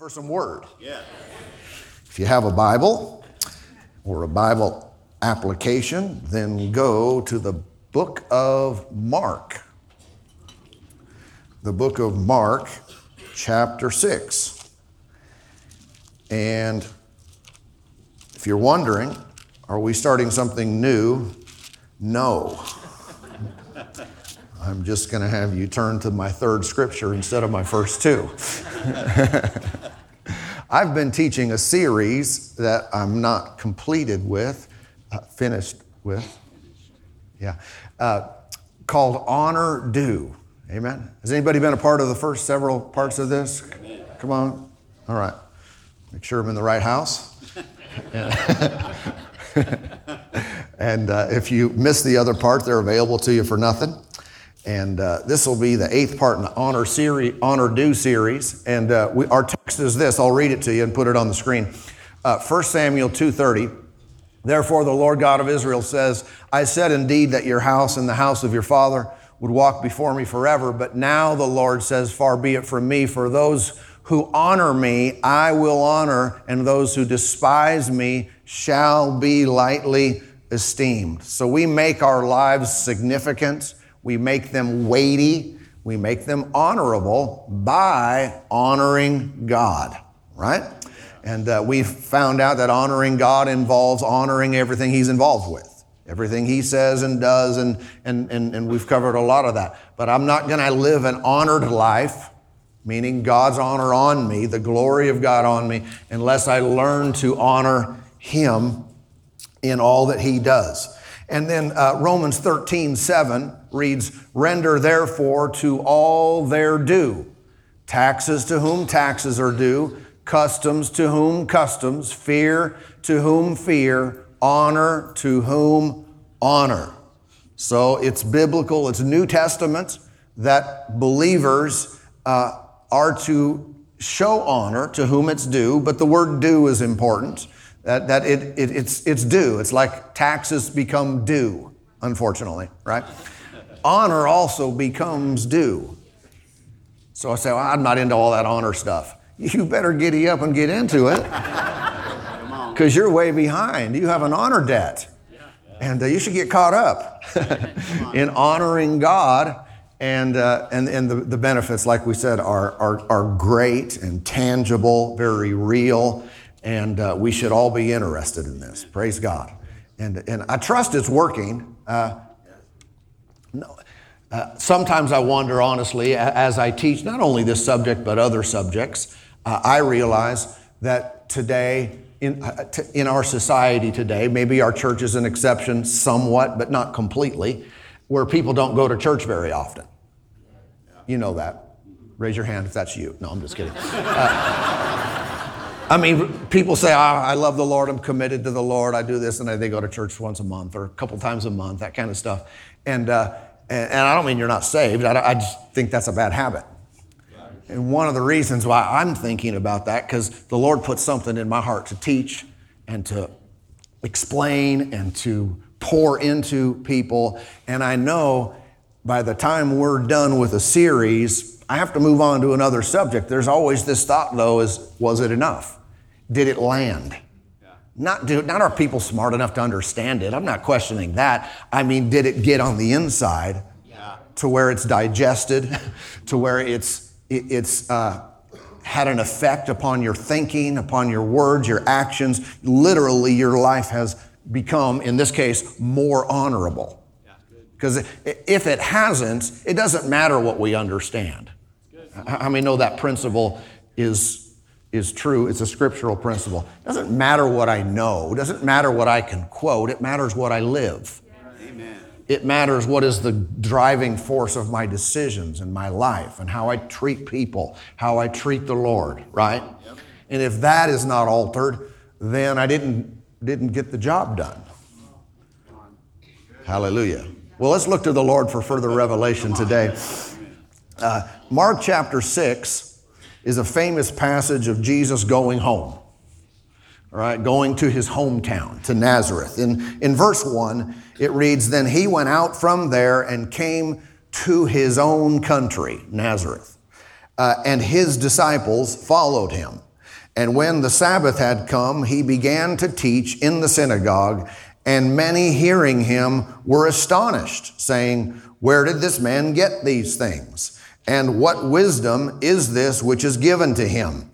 for some word. Yeah. If you have a Bible or a Bible application, then go to the book of Mark. The book of Mark, chapter 6. And if you're wondering, are we starting something new? No. I'm just going to have you turn to my third scripture instead of my first two. I've been teaching a series that I'm not completed with, uh, finished with, yeah, uh, called Honor Due. Amen. Has anybody been a part of the first several parts of this? Come on. All right. Make sure I'm in the right house. and uh, if you miss the other part, they're available to you for nothing. And uh, this will be the eighth part in the honor series, honor due series. And uh, we, our text is this. I'll read it to you and put it on the screen. Uh, 1 Samuel 2:30. Therefore, the Lord God of Israel says, "I said indeed that your house and the house of your father would walk before me forever. But now the Lord says, Far be it from me. For those who honor me, I will honor, and those who despise me shall be lightly esteemed." So we make our lives significant we make them weighty. We make them honorable by honoring God, right? And uh, we've found out that honoring God involves honoring everything He's involved with, everything He says and does, and, and, and, and we've covered a lot of that. But I'm not going to live an honored life, meaning God's honor on me, the glory of God on me, unless I learn to honor Him in all that He does. And then uh, Romans 13, 7 reads, Render therefore to all their due. Taxes to whom taxes are due, customs to whom customs, fear to whom fear, honor to whom honor. So it's biblical, it's New Testament that believers uh, are to show honor to whom it's due, but the word due is important. That, that it, it, it's, it's due. It's like taxes become due, unfortunately, right? Honor also becomes due. So I say, well, I'm not into all that honor stuff. You better giddy up and get into it because you're way behind. You have an honor debt. And uh, you should get caught up in honoring God. And, uh, and, and the, the benefits, like we said, are, are, are great and tangible, very real and uh, we should all be interested in this. Praise God. And, and I trust it's working. Uh, no, uh, sometimes I wonder, honestly, as I teach not only this subject but other subjects, uh, I realize that today, in, uh, in our society today, maybe our church is an exception somewhat, but not completely, where people don't go to church very often. You know that. Raise your hand if that's you. No, I'm just kidding. I mean, people say, oh, I love the Lord, I'm committed to the Lord, I do this, and they go to church once a month or a couple times a month, that kind of stuff. And, uh, and, I don't mean you're not saved, I, I just think that's a bad habit. And one of the reasons why I'm thinking about that, because the Lord put something in my heart to teach and to explain and to pour into people. And I know by the time we're done with a series, I have to move on to another subject. There's always this thought, though, is was it enough? Did it land? Not, do, not are people smart enough to understand it. I'm not questioning that. I mean, did it get on the inside yeah. to where it's digested, to where it's, it, it's uh, had an effect upon your thinking, upon your words, your actions? Literally, your life has become, in this case, more honorable. Because if it hasn't, it doesn't matter what we understand. How many know that principle is is true. It's a scriptural principle. It doesn't matter what I know, it doesn't matter what I can quote, it matters what I live. Amen. It matters what is the driving force of my decisions in my life and how I treat people, how I treat the Lord, right? Yep. And if that is not altered, then I didn't, didn't get the job done. Hallelujah. Well, let's look to the Lord for further revelation today. Uh, Mark chapter 6 is a famous passage of Jesus going home, right? Going to his hometown, to Nazareth. In, in verse 1, it reads Then he went out from there and came to his own country, Nazareth. Uh, and his disciples followed him. And when the Sabbath had come, he began to teach in the synagogue, and many hearing him were astonished, saying, Where did this man get these things? And what wisdom is this which is given to him,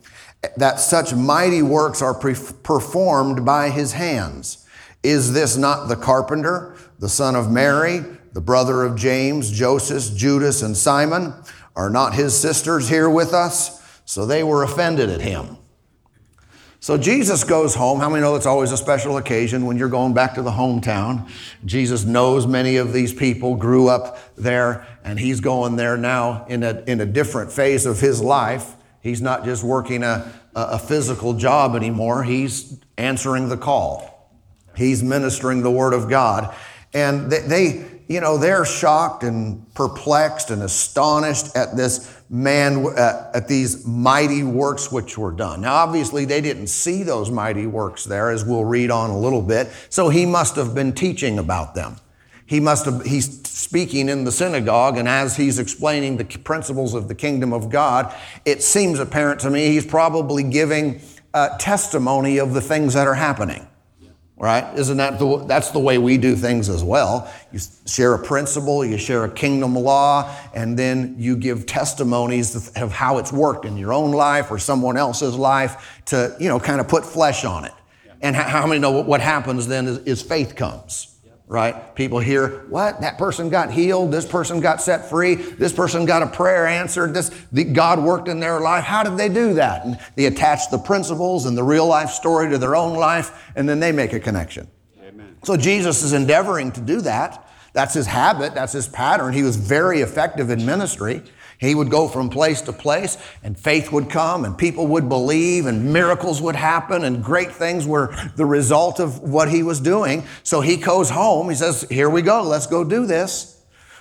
that such mighty works are performed by his hands? Is this not the carpenter, the son of Mary, the brother of James, Joseph, Judas, and Simon? Are not his sisters here with us? So they were offended at him. So Jesus goes home. How many know it's always a special occasion when you're going back to the hometown? Jesus knows many of these people, grew up there, and he's going there now in a, in a different phase of his life. He's not just working a, a physical job anymore, he's answering the call. He's ministering the word of God. And they, they you know, they're shocked and perplexed and astonished at this man, uh, at these mighty works which were done. Now, obviously, they didn't see those mighty works there, as we'll read on a little bit. So he must have been teaching about them. He must have, he's speaking in the synagogue, and as he's explaining the principles of the kingdom of God, it seems apparent to me he's probably giving uh, testimony of the things that are happening right? Isn't that the, that's the way we do things as well? You share a principle, you share a kingdom law, and then you give testimonies of how it's worked in your own life or someone else's life to, you know, kind of put flesh on it. And how many know what happens then is, is faith comes right? People hear, what? That person got healed. This person got set free. This person got a prayer answered. This, the, God worked in their life. How did they do that? And they attach the principles and the real life story to their own life, and then they make a connection. Amen. So Jesus is endeavoring to do that. That's his habit. That's his pattern. He was very effective in ministry. He would go from place to place and faith would come and people would believe and miracles would happen and great things were the result of what he was doing. So he goes home. He says, here we go. Let's go do this.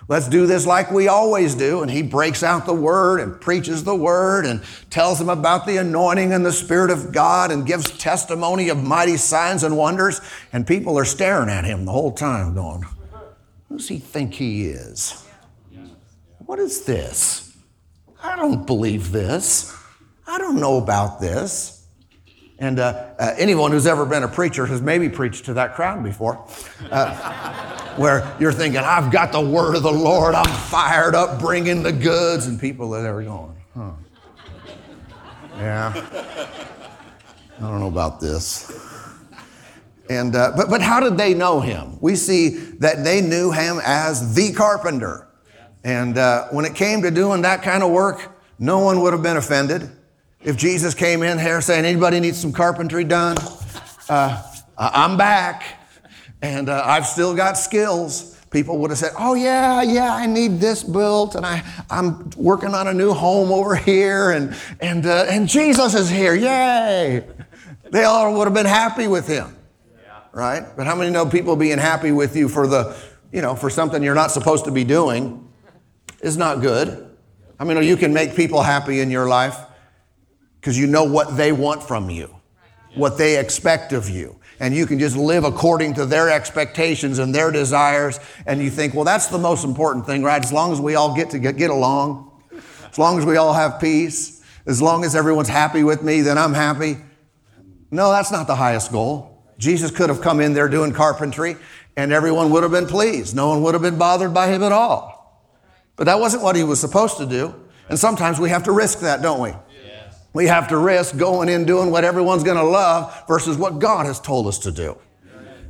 Let's do this like we always do. And he breaks out the word and preaches the word and tells them about the anointing and the Spirit of God and gives testimony of mighty signs and wonders. And people are staring at him the whole time going, who does he think he is? What is this? I don't believe this. I don't know about this. And uh, uh, anyone who's ever been a preacher has maybe preached to that crowd before, uh, where you're thinking, I've got the word of the Lord, I'm fired up bringing the goods, and people are there going, huh. Yeah. I don't know about this. And, uh, but, but how did they know him? We see that they knew him as the carpenter. And uh, when it came to doing that kind of work, no one would have been offended. If Jesus came in here saying, anybody needs some carpentry done? Uh, I'm back and uh, I've still got skills. People would have said, oh yeah, yeah, I need this built and I, I'm working on a new home over here and, and, uh, and Jesus is here, yay. They all would have been happy with him, right? But how many know people being happy with you for the, you know, for something you're not supposed to be doing? Is not good. I mean, you can make people happy in your life because you know what they want from you, what they expect of you. And you can just live according to their expectations and their desires. And you think, well, that's the most important thing, right? As long as we all get to get, get along, as long as we all have peace, as long as everyone's happy with me, then I'm happy. No, that's not the highest goal. Jesus could have come in there doing carpentry and everyone would have been pleased. No one would have been bothered by him at all. But that wasn't what he was supposed to do. And sometimes we have to risk that, don't we? Yes. We have to risk going in doing what everyone's going to love versus what God has told us to do.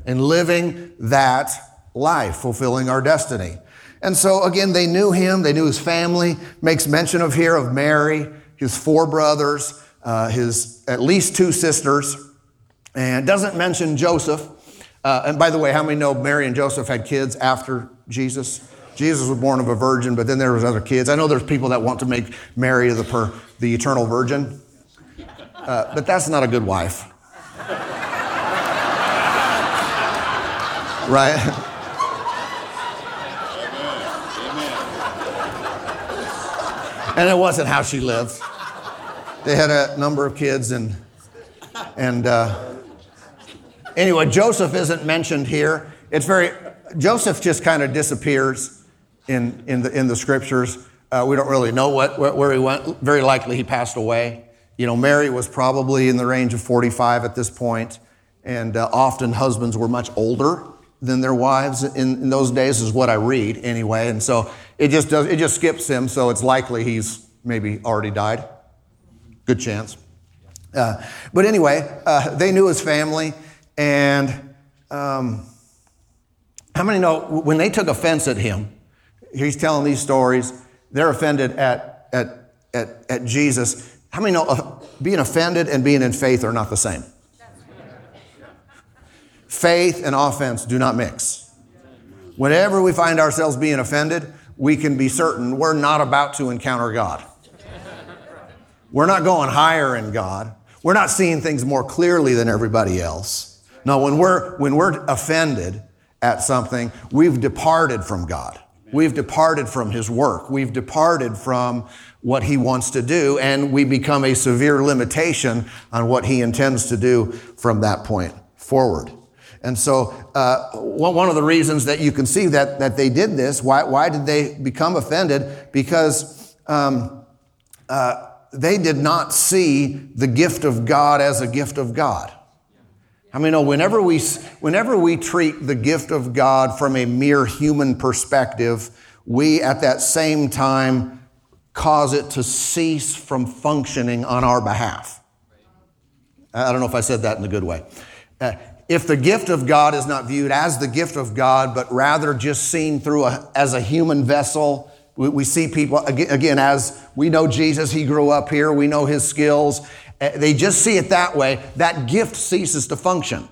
And living that life, fulfilling our destiny. And so again, they knew him, they knew his family, makes mention of here of Mary, his four brothers, uh, his at least two sisters, and doesn't mention Joseph. Uh, and by the way, how many know Mary and Joseph had kids after Jesus? Jesus was born of a virgin, but then there was other kids. I know there's people that want to make Mary the, per, the eternal virgin, uh, but that's not a good wife. right? and it wasn't how she lived. They had a number of kids, and and uh, anyway, Joseph isn't mentioned here. It's very Joseph just kind of disappears in, in, the, in the scriptures. Uh, we don't really know what, where, he went. Very likely he passed away you know, Mary was probably in the range of 45 at this point, and uh, often husbands were much older than their wives in, in, those days, is what I read anyway. And so it just does it just skips him, so it's likely he's maybe already died. Good chance. Uh, but anyway, uh, they knew his family, and um, how many know when they took offense at him? He's telling these stories. They're offended at at at, at Jesus how many know uh, being offended and being in faith are not the same? Faith and offense do not mix. Whenever we find ourselves being offended, we can be certain we're not about to encounter God. We're not going higher in God. We're not seeing things more clearly than everybody else. No, when we're, when we're offended at something, we've departed from God. We've departed from His work. We've departed from what he wants to do, and we become a severe limitation on what he intends to do from that point forward. And so, uh, one of the reasons that you can see that, that they did this, why, why did they become offended? Because um, uh, they did not see the gift of God as a gift of God. I mean, whenever we, whenever we treat the gift of God from a mere human perspective, we at that same time cause it to cease from functioning on our behalf. I don't know if I said that in a good way. Uh, if the gift of God is not viewed as the gift of God, but rather just seen through a, as a human vessel, we, we see people, again, again, as we know Jesus, he grew up here, we know his skills. Uh, they just see it that way, that gift ceases to function.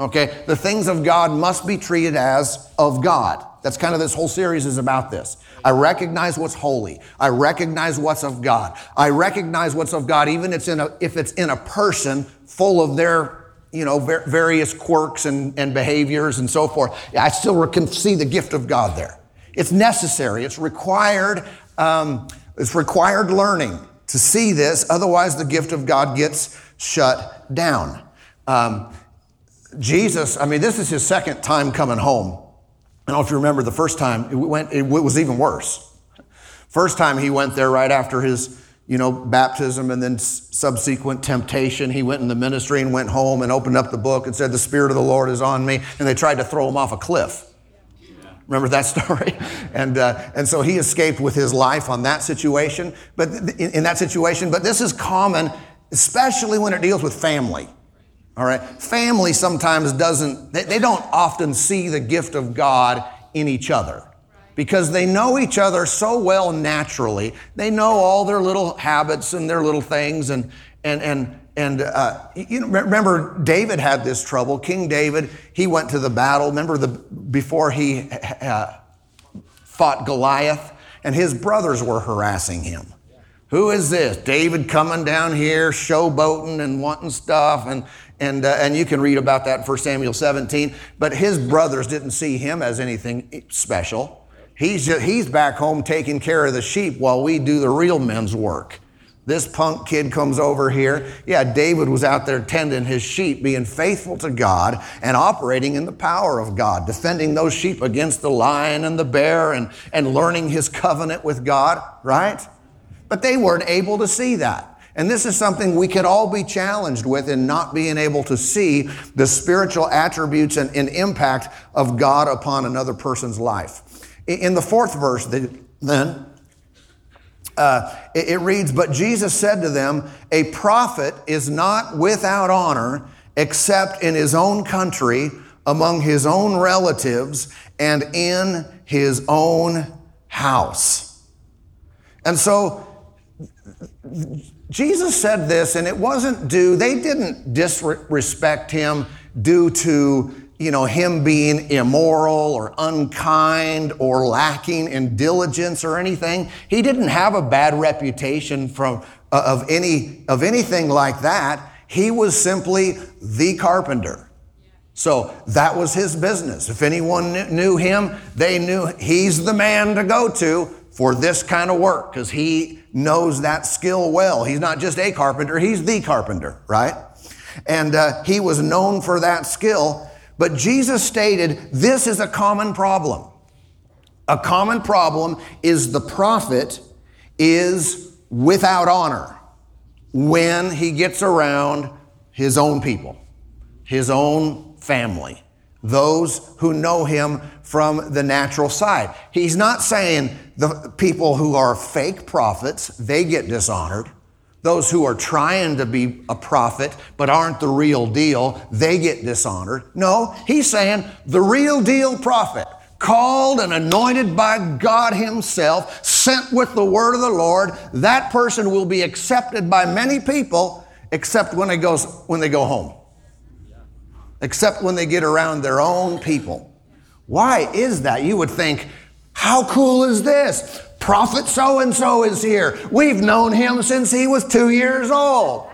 Okay? The things of God must be treated as of God. That's kind of this whole series is about this. I recognize what's holy. I recognize what's of God. I recognize what's of God, even if it's in a, if it's in a person full of their you know, various quirks and, and behaviors and so forth. I still can see the gift of God there. It's necessary. It's required. Um, it's required learning to see this. Otherwise, the gift of God gets shut down. Um, Jesus, I mean, this is his second time coming home. I don't know if you remember the first time, it, went, it was even worse. First time he went there right after his, you know, baptism and then subsequent temptation. He went in the ministry and went home and opened up the book and said, The Spirit of the Lord is on me. And they tried to throw him off a cliff. Remember that story? And, uh, and so he escaped with his life on that situation, but in, in that situation. But this is common, especially when it deals with family. All right. Family sometimes doesn't, they, they don't often see the gift of God in each other because they know each other so well naturally. They know all their little habits and their little things. And, and, and, and uh, you remember, David had this trouble. King David, he went to the battle. Remember the, before he uh, fought Goliath, and his brothers were harassing him. Who is this? David coming down here, showboating and wanting stuff. And, and, uh, and you can read about that in 1 Samuel 17. But his brothers didn't see him as anything special. He's, just, he's back home taking care of the sheep while we do the real men's work. This punk kid comes over here. Yeah, David was out there tending his sheep, being faithful to God and operating in the power of God, defending those sheep against the lion and the bear and, and learning his covenant with God, right? But they weren't able to see that. And this is something we could all be challenged with in not being able to see the spiritual attributes and, and impact of God upon another person's life. In the fourth verse, then, uh, it, it reads, But Jesus said to them, A prophet is not without honor except in his own country, among his own relatives, and in his own house. And so, Jesus said this, and it wasn't due, they didn't disrespect him due to, you know, him being immoral or unkind or lacking in diligence or anything. He didn't have a bad reputation from, uh, of, any, of anything like that. He was simply the carpenter. So that was his business. If anyone knew him, they knew he's the man to go to for this kind of work because he knows that skill well. He's not just a carpenter, he's the carpenter, right? And uh, he was known for that skill. But Jesus stated this is a common problem. A common problem is the prophet is without honor. when he gets around his own people, his own family, those who know him from the natural side. He's not saying the people who are fake prophets, they get dishonored. Those who are trying to be a prophet but aren't the real deal, they get dishonored. No, he's saying the real deal prophet, called and anointed by God Himself, sent with the word of the Lord, that person will be accepted by many people except when, it goes, when they go home, except when they get around their own people. Why is that? You would think, how cool is this? Prophet so and so is here. We've known him since he was two years old.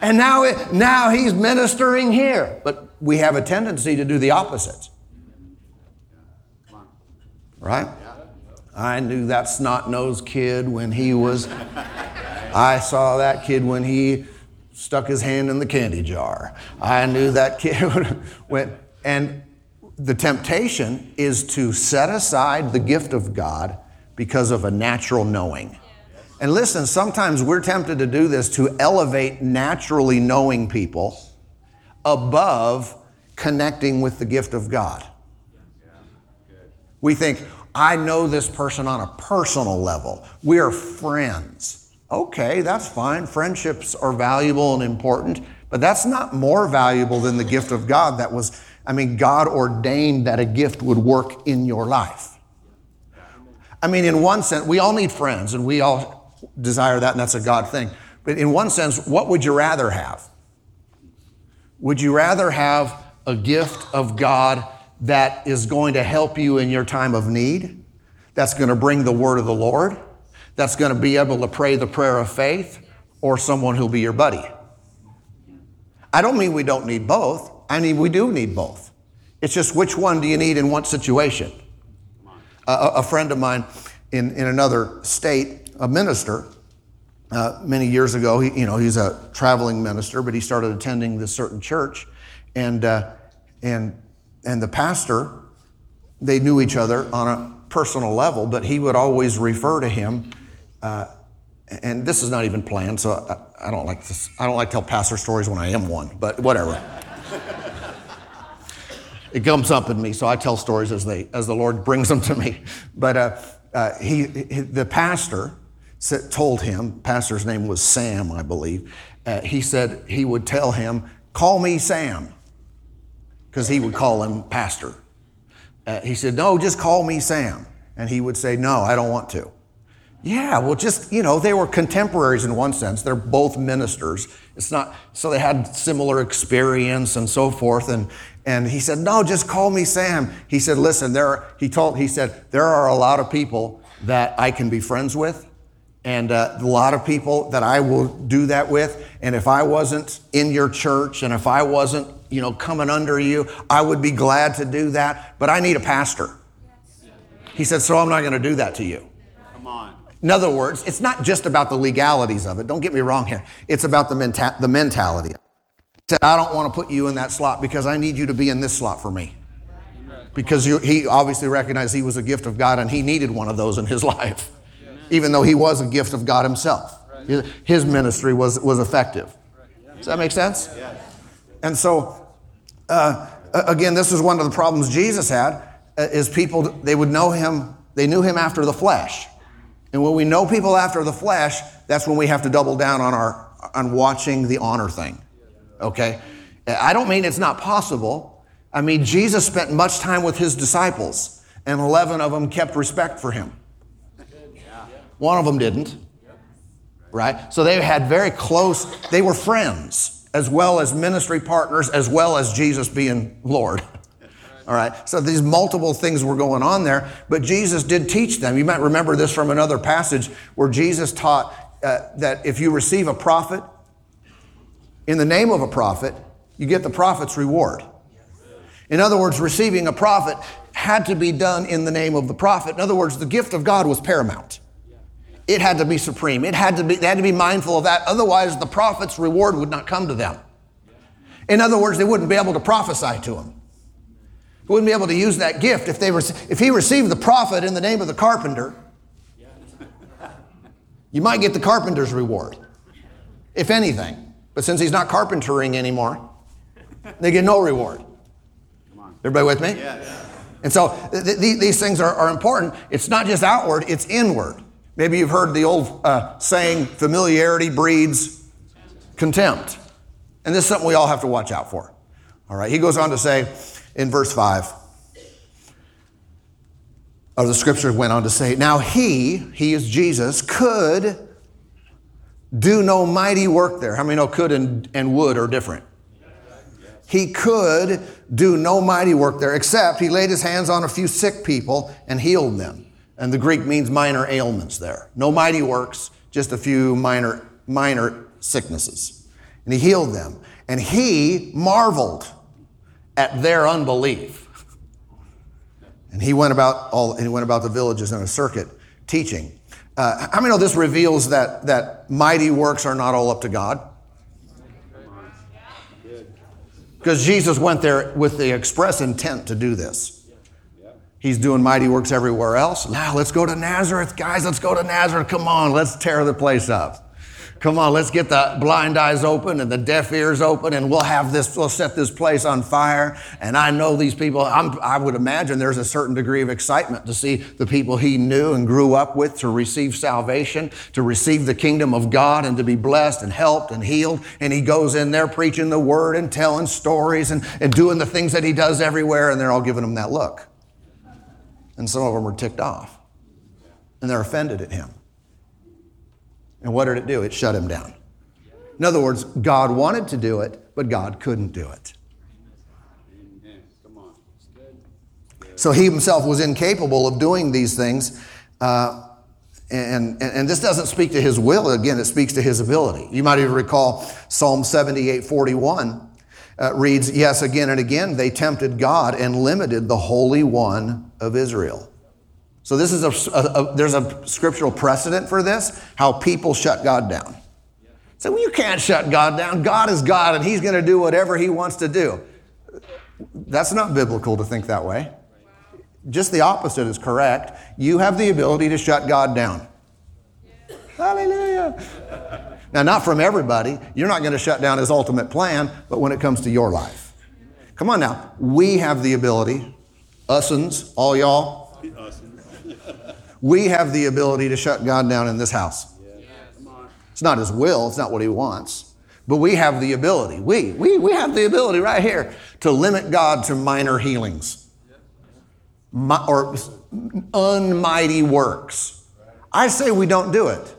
And now, now he's ministering here. But we have a tendency to do the opposite. Right? I knew that snot nosed kid when he was, I saw that kid when he stuck his hand in the candy jar. I knew that kid when, and the temptation is to set aside the gift of God because of a natural knowing. And listen, sometimes we're tempted to do this to elevate naturally knowing people above connecting with the gift of God. We think, I know this person on a personal level. We are friends. Okay, that's fine. Friendships are valuable and important, but that's not more valuable than the gift of God that was, I mean, God ordained that a gift would work in your life. I mean, in one sense, we all need friends and we all desire that, and that's a God thing. But in one sense, what would you rather have? Would you rather have a gift of God that is going to help you in your time of need, that's going to bring the word of the Lord, that's going to be able to pray the prayer of faith, or someone who'll be your buddy. I don't mean we don't need both. I mean, we do need both. It's just which one do you need in what situation? A, friend of mine in, in another state, a minister, uh, many years ago, he, you know, he's a traveling minister, but he started attending this certain church. And, uh, and and the pastor, they knew each other on a personal level, but he would always refer to him. Uh, and this is not even planned, so I, I, don't like this. I don't like to tell pastor stories when I am one, but whatever. It comes up in me, so I tell stories as they as the Lord brings them to me. But uh, uh, he, he, the pastor told him, pastor's name was Sam, I believe. Uh, he said he would tell him, "Call me Sam." because he would call him pastor. Uh, he said, No, just call me Sam. And he would say, No, I don't want to. Yeah, well, just, you know, they were contemporaries in one sense. They're both ministers. It's not, so they had similar experience and so forth. And, and he said, No, just call me Sam. He said, Listen, there are, he told, he said, there are a lot of people that I can be friends with and uh, a lot of people that I will do that with. And if I wasn't in your church and if I wasn't, you know, coming under you, I would be glad to do that. But I need a pastor. He said, so I'm not going to do that to you. Come on. In other words, it's not just about the legalities of it. Don't get me wrong here. It's about the, menta- the mentality. Said, I don't want to put you in that slot because I need you to be in this slot for me. Because you, he obviously recognized he was a gift of God and he needed one of those in his life even though he was a gift of God himself. His ministry was, was effective. Does that make sense? And so, uh, again, this is one of the problems Jesus had, uh, is people, they would know him, they knew him after the flesh. And when we know people after the flesh, that's when we have to double down on our, on watching the honor thing. Okay? I don't mean it's not possible. I mean, Jesus spent much time with his disciples, and 11 of them kept respect for him. One of them didn't. Right? So they had very close, they were friends as well as ministry partners, as well as Jesus being Lord. All right. So these multiple things were going on there, but Jesus did teach them. You might remember this from another passage where Jesus taught uh, that if you receive a prophet in the name of a prophet, you get the prophet's reward. In other words, receiving a prophet had to be done in the name of the prophet. In other words, the gift of God was paramount. It had to be supreme. It had to be, they had to be mindful of that. Otherwise, the prophet's reward would not come to them. In other words, they wouldn't be able to prophesy to him. They wouldn't be able to use that gift. If, they were, if he received the prophet in the name of the carpenter, you might get the carpenter's reward. if anything. But since he's not carpentering anymore, they get no reward. Everybody with me? Yeah. yeah. And so th- th- these things are, are, important. It's not just outward, it's inward. Maybe you've heard the old uh, saying, familiarity breeds contempt. And this is something we all have to watch out for. All right, he goes on to say in verse 5, or the scripture went on to say, Now he, he is Jesus, could do no mighty work there. How many know could and, and would are different? He could do no mighty work there, except he laid his hands on a few sick people and healed them. And the Greek means minor ailments there. No mighty works, just a few minor, minor sicknesses. And he healed them. And he marveled at their unbelief. And he went about all and he went about the villages in a circuit teaching. Uh, how many know this reveals that, that mighty works are not all up to God? Because Jesus went there with the express intent to do this. He's doing mighty works everywhere else. Now let's go to Nazareth, guys. Let's go to Nazareth. Come on, let's tear the place up. Come on, let's get the blind eyes open and the deaf ears open, and we'll have this, we'll set this place on fire. And I know these people, I'm, i would imagine there's a certain degree of excitement to see the people he knew and grew up with to receive salvation, to receive the kingdom of God, and to be blessed and helped and healed. And he goes in there preaching the word and telling stories and, and doing the things that he does everywhere, and they're all giving him that look. And some of them are ticked off, and they're offended at him. And what did it do? It shut him down. In other words, God wanted to do it, but God couldn't do it. So he himself was incapable of doing these things. Uh, and, and, and, this doesn't speak to his will. Again, it speaks to his ability. You might even recall Psalm 78 41 uh, reads, Yes, again and again, they tempted God and limited the Holy One of Israel. So this is a, a, a, there's a scriptural precedent for this, how people shut God down. So well, you can't shut God down. God is God and he's going to do whatever he wants to do. That's not biblical to think that way. Just the opposite is correct. You have the ability to shut God down. Hallelujah. Now, not from everybody. You're not going to shut down his ultimate plan, but when it comes to your life. Come on now. We have the ability, usins, all y'all, we have the ability to shut God down in this house. It's not His will, it's not what He wants. But we have the ability, we, we, we have the ability right here to limit God to minor healings My, or unmighty works. I say we don't do it.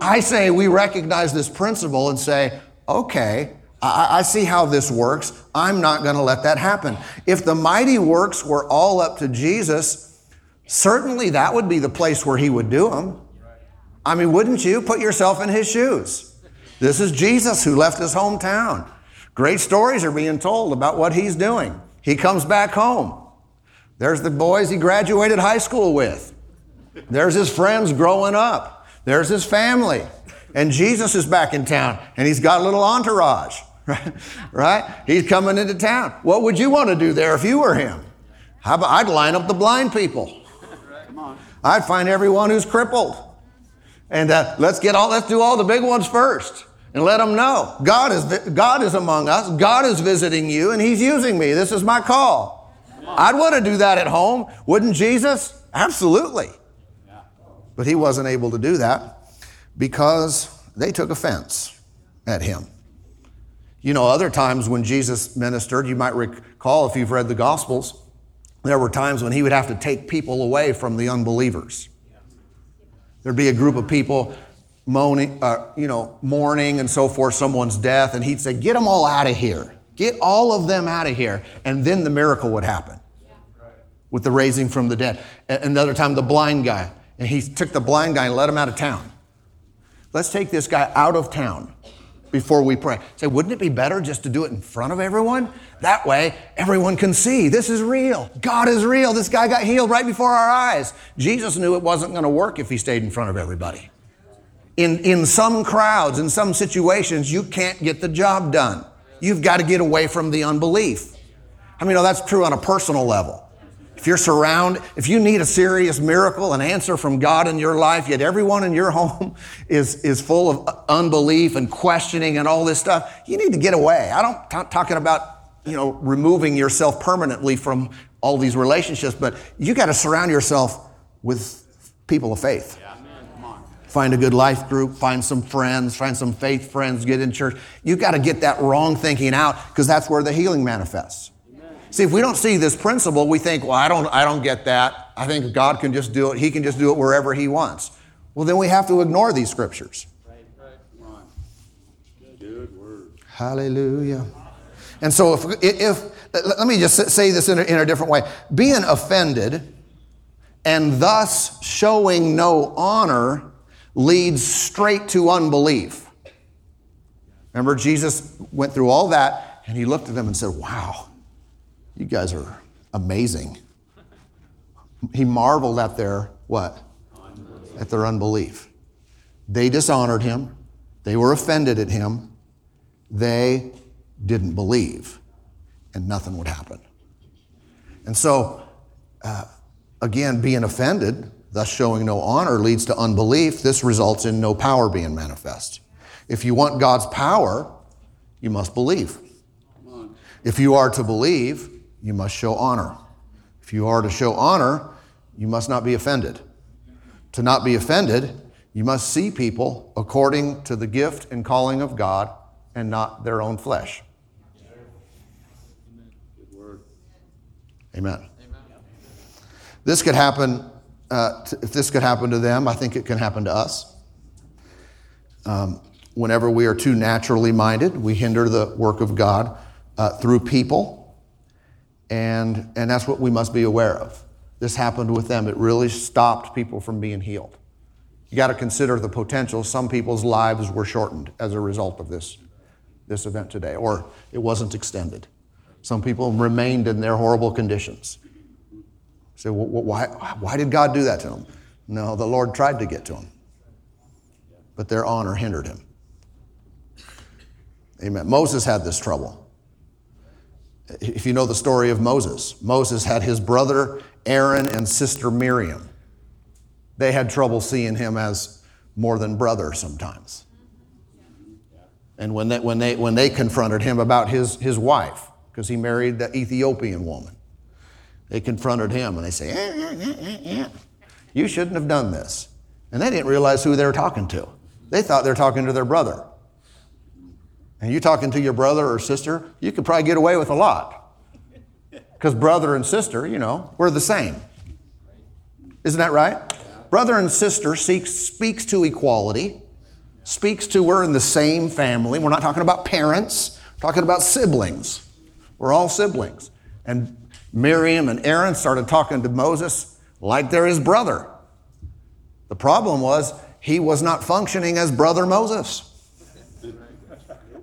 I say we recognize this principle and say, okay, I, I see how this works. I'm not going to let that happen. If the mighty works were all up to Jesus, Certainly that would be the place where he would do them. I mean, wouldn't you put yourself in his shoes? This is Jesus who left his hometown. Great stories are being told about what he's doing. He comes back home. There's the boys he graduated high school with. There's his friends growing up. There's his family. And Jesus is back in town and he's got a little entourage, right? He's coming into town. What would you want to do there if you were him? How about I'd line up the blind people? I'd find everyone who's crippled. And uh, let's get all, let's do all the big ones first and let them know God is, God is among us. God is visiting you and he's using me. This is my call. I'd want to do that at home. Wouldn't Jesus? Absolutely. But he wasn't able to do that because they took offense at him. You know, other times when Jesus ministered, you might recall if you've read the Gospels, there were times when he would have to take people away from the unbelievers. There'd be a group of people moaning, uh, you know, mourning and so forth, someone's death, and he'd say, Get them all out of here. Get all of them out of here. And then the miracle would happen with the raising from the dead. Another time, the blind guy, and he took the blind guy and let him out of town. Let's take this guy out of town before we pray. Say, wouldn't it be better just to do it in front of everyone? That way, everyone can see this is real. God is real. This guy got healed right before our eyes. Jesus knew it wasn't going to work if he stayed in front of everybody. In, in some crowds, in some situations, you can't get the job done. You've got to get away from the unbelief. I mean, no, that's true on a personal level. If you're surrounded, if you need a serious miracle, an answer from God in your life, yet everyone in your home is, is full of unbelief and questioning and all this stuff, you need to get away. I don't talking about, you know, removing yourself permanently from all these relationships, but you got to surround yourself with people of faith. Find a good life group, find some friends, find some faith friends, get in church. You got to get that wrong thinking out because that's where the healing manifests. See, if we don't see this principle, we think, well, I don't, I don't get that. I think God can just do it. He can just do it wherever He wants. Well, then we have to ignore these scriptures. Right, right. Good word. Hallelujah. And so, if, if let me just say this in a, in a different way being offended and thus showing no honor leads straight to unbelief. Remember, Jesus went through all that and he looked at them and said, Wow, you guys are amazing. He marveled at their what? Unbelief. At their unbelief. They dishonored him, they were offended at him, they didn't believe, and nothing would happen. And so, uh, again, being offended, thus showing no honor, leads to unbelief. This results in no power being manifest. If you want God's power, you must believe. If you are to believe, you must show honor. If you are to show honor, you must not be offended. To not be offended, you must see people according to the gift and calling of God and not their own flesh. Amen. This could happen, uh, if this could happen to them, I think it can happen to us. Um, whenever we are too naturally minded, we hinder the work of God uh, through people and, and that's what we must be aware of. This happened with them. It really stopped people from being healed. You got to consider the potential. Some people's lives were shortened as a result of this, this event today, or it wasn't extended. Some people remained in their horrible conditions. Say, well, why, why did God do that to them? No, the Lord tried to get to them, but their honor hindered him. Amen. Moses had this trouble. If you know the story of Moses, Moses had his brother Aaron and sister Miriam. They had trouble seeing him as more than brother sometimes. And when they, when they, when they confronted him about his, his wife, because he married the Ethiopian woman, they confronted him and they say, eh, eh, eh, eh, You shouldn't have done this. And they didn't realize who they were talking to. They thought they were talking to their brother and you talking to your brother or sister, you could probably get away with a lot. Because brother and sister, you know, we're the same. Isn't that right? Brother and sister seeks, speaks to equality, speaks to we're in the same family. We're not talking about parents, we're talking about siblings. We're all siblings. And Miriam and Aaron started talking to Moses like they're his brother. The problem was he was not functioning as brother Moses.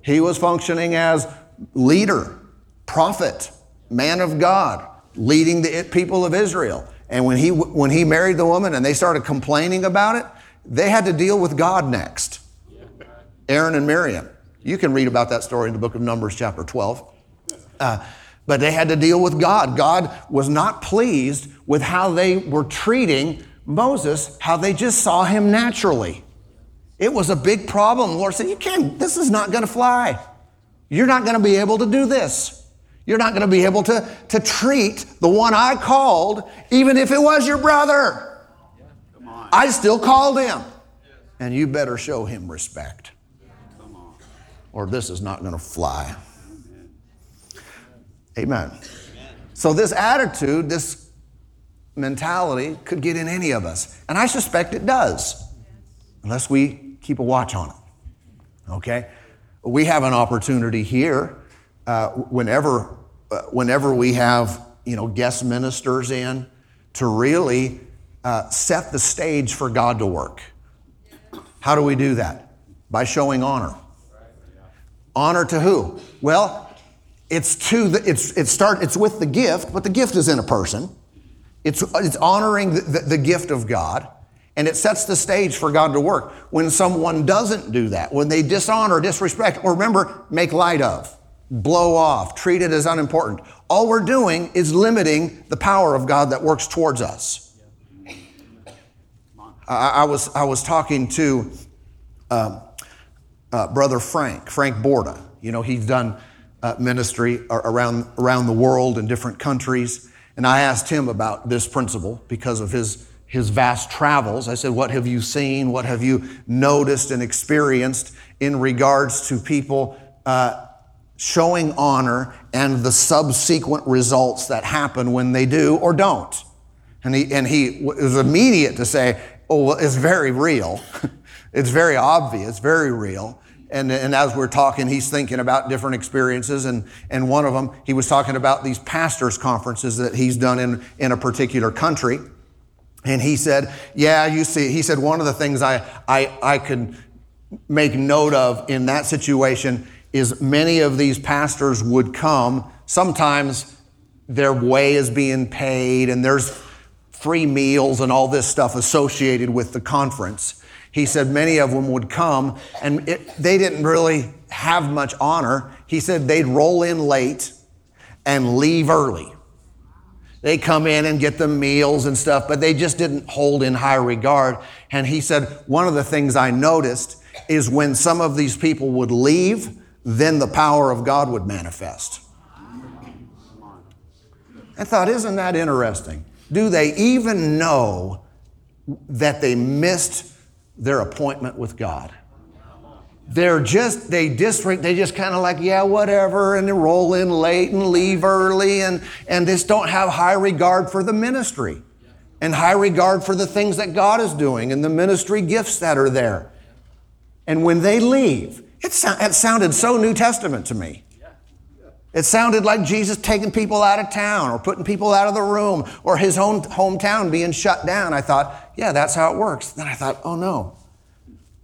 He was functioning as leader, prophet, man of God, leading the people of Israel. And when he, when he married the woman and they started complaining about it, they had to deal with God next. Aaron and Miriam. You can read about that story in the book of Numbers, chapter 12. Uh, but they had to deal with God. God was not pleased with how they were treating Moses, how they just saw him naturally. It was a big problem. The Lord said, You can't, this is not going to fly. You're not going to be able to do this. You're not going to be able to, to treat the one I called, even if it was your brother. I still called him. And you better show him respect. Or this is not going to fly. Amen. So, this attitude, this mentality could get in any of us. And I suspect it does, unless we keep a watch on it. Okay? We have an opportunity here uh, whenever, uh, whenever we have you know, guest ministers in to really uh, set the stage for God to work. How do we do that? By showing honor. Honor to who? Well, it's to the, it's, it start, it's with the gift, but the gift is in a person. It's, it's honoring the, the, the gift of God. And it sets the stage for God to work. When someone doesn't do that, when they dishonor, disrespect, or remember, make light of, blow off, treat it as unimportant. All we're doing is limiting the power of God that works towards us. I, I was, I was talking to uh, uh, Brother Frank, Frank Borda. You know, he's done uh, ministry around, around the world in different countries. And I asked him about this principle because of his, his vast travels. I said, What have you seen? What have you noticed and experienced in regards to people uh, showing honor and the subsequent results that happen when they do or don't? And he, and he was immediate to say, Oh, well, it's very real. it's very obvious, very real. And, and as we're talking, he's thinking about different experiences. And, and one of them, he was talking about these pastors' conferences that he's done in, in a particular country. And he said, Yeah, you see, he said, one of the things I, I, I make note of in that situation is many of these pastors would come. Sometimes their way is being paid and there's free meals and all this stuff associated with the conference he said many of them would come and it, they didn't really have much honor. He said they'd roll in late and leave early. They come in and get the meals and stuff, but they just didn't hold in high regard. And he said, one of the things I noticed is when some of these people would leave, then the power of God would manifest. I thought, isn't that interesting? Do they even know that they missed their appointment with God. They're just, they just, they just kind of like, yeah, whatever, and they roll in late and leave early and, and just don't have high regard for the ministry and high regard for the things that God is doing and the ministry gifts that are there. And when they leave, it, so, it sounded so New Testament to me. It sounded like Jesus taking people out of town or putting people out of the room or his own hometown being shut down. I thought, yeah, that's how it works. Then I thought, oh no.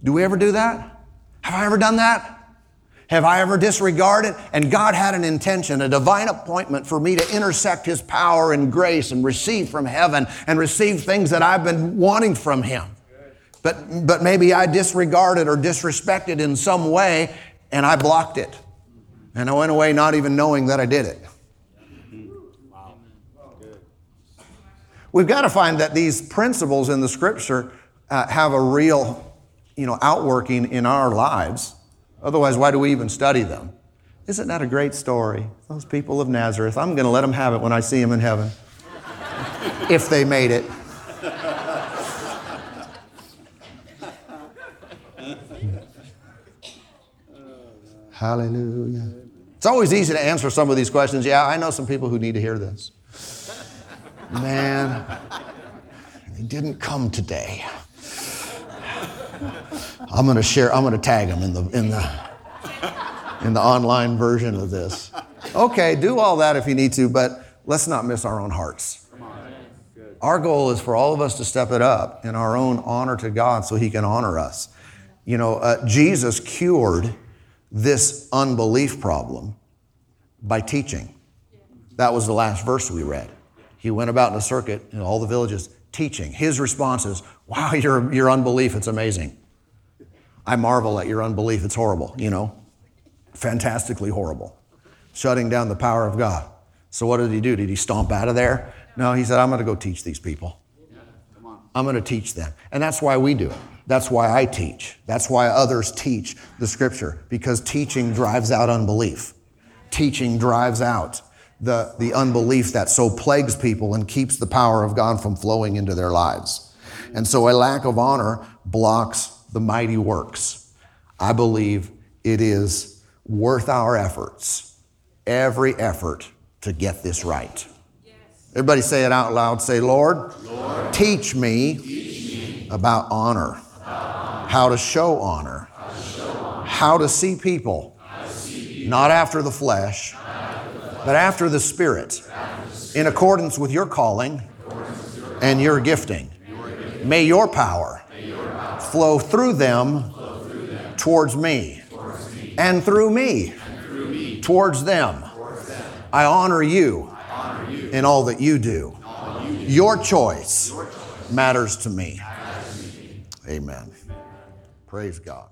Do we ever do that? Have I ever done that? Have I ever disregarded? And God had an intention, a divine appointment for me to intersect His power and grace and receive from heaven and receive things that I've been wanting from Him. But, but maybe I disregarded or disrespected in some way and I blocked it. And I went away not even knowing that I did it. We've got to find that these principles in the scripture uh, have a real, you know, outworking in our lives. Otherwise, why do we even study them? Isn't that a great story? Those people of Nazareth. I'm going to let them have it when I see them in heaven. if they made it. Hallelujah. It's always easy to answer some of these questions. Yeah, I know some people who need to hear this. Man, they didn't come today. I'm going to share, I'm going to tag them in the, in, the, in the online version of this. Okay, do all that if you need to, but let's not miss our own hearts. Our goal is for all of us to step it up in our own honor to God so he can honor us. You know, uh, Jesus cured this unbelief problem by teaching. That was the last verse we read. He went about in a circuit in all the villages teaching. His response is, Wow, your, your unbelief, it's amazing. I marvel at your unbelief, it's horrible, you know, fantastically horrible. Shutting down the power of God. So, what did he do? Did he stomp out of there? No, he said, I'm going to go teach these people. I'm going to teach them. And that's why we do it. That's why I teach. That's why others teach the scripture, because teaching drives out unbelief. Teaching drives out the, the unbelief that so plagues people and keeps the power of God from flowing into their lives. And so a lack of honor blocks the mighty works. I believe it is worth our efforts, every effort to get this right. Everybody say it out loud. Say, Lord, Lord teach, me teach me about honor how to show honor, how to see people, not after the flesh, but after the Spirit, in accordance with your calling and your gifting. May your power flow through them towards me and through me towards them. I honor you in all that you do. Your choice matters to me. Amen. Praise God.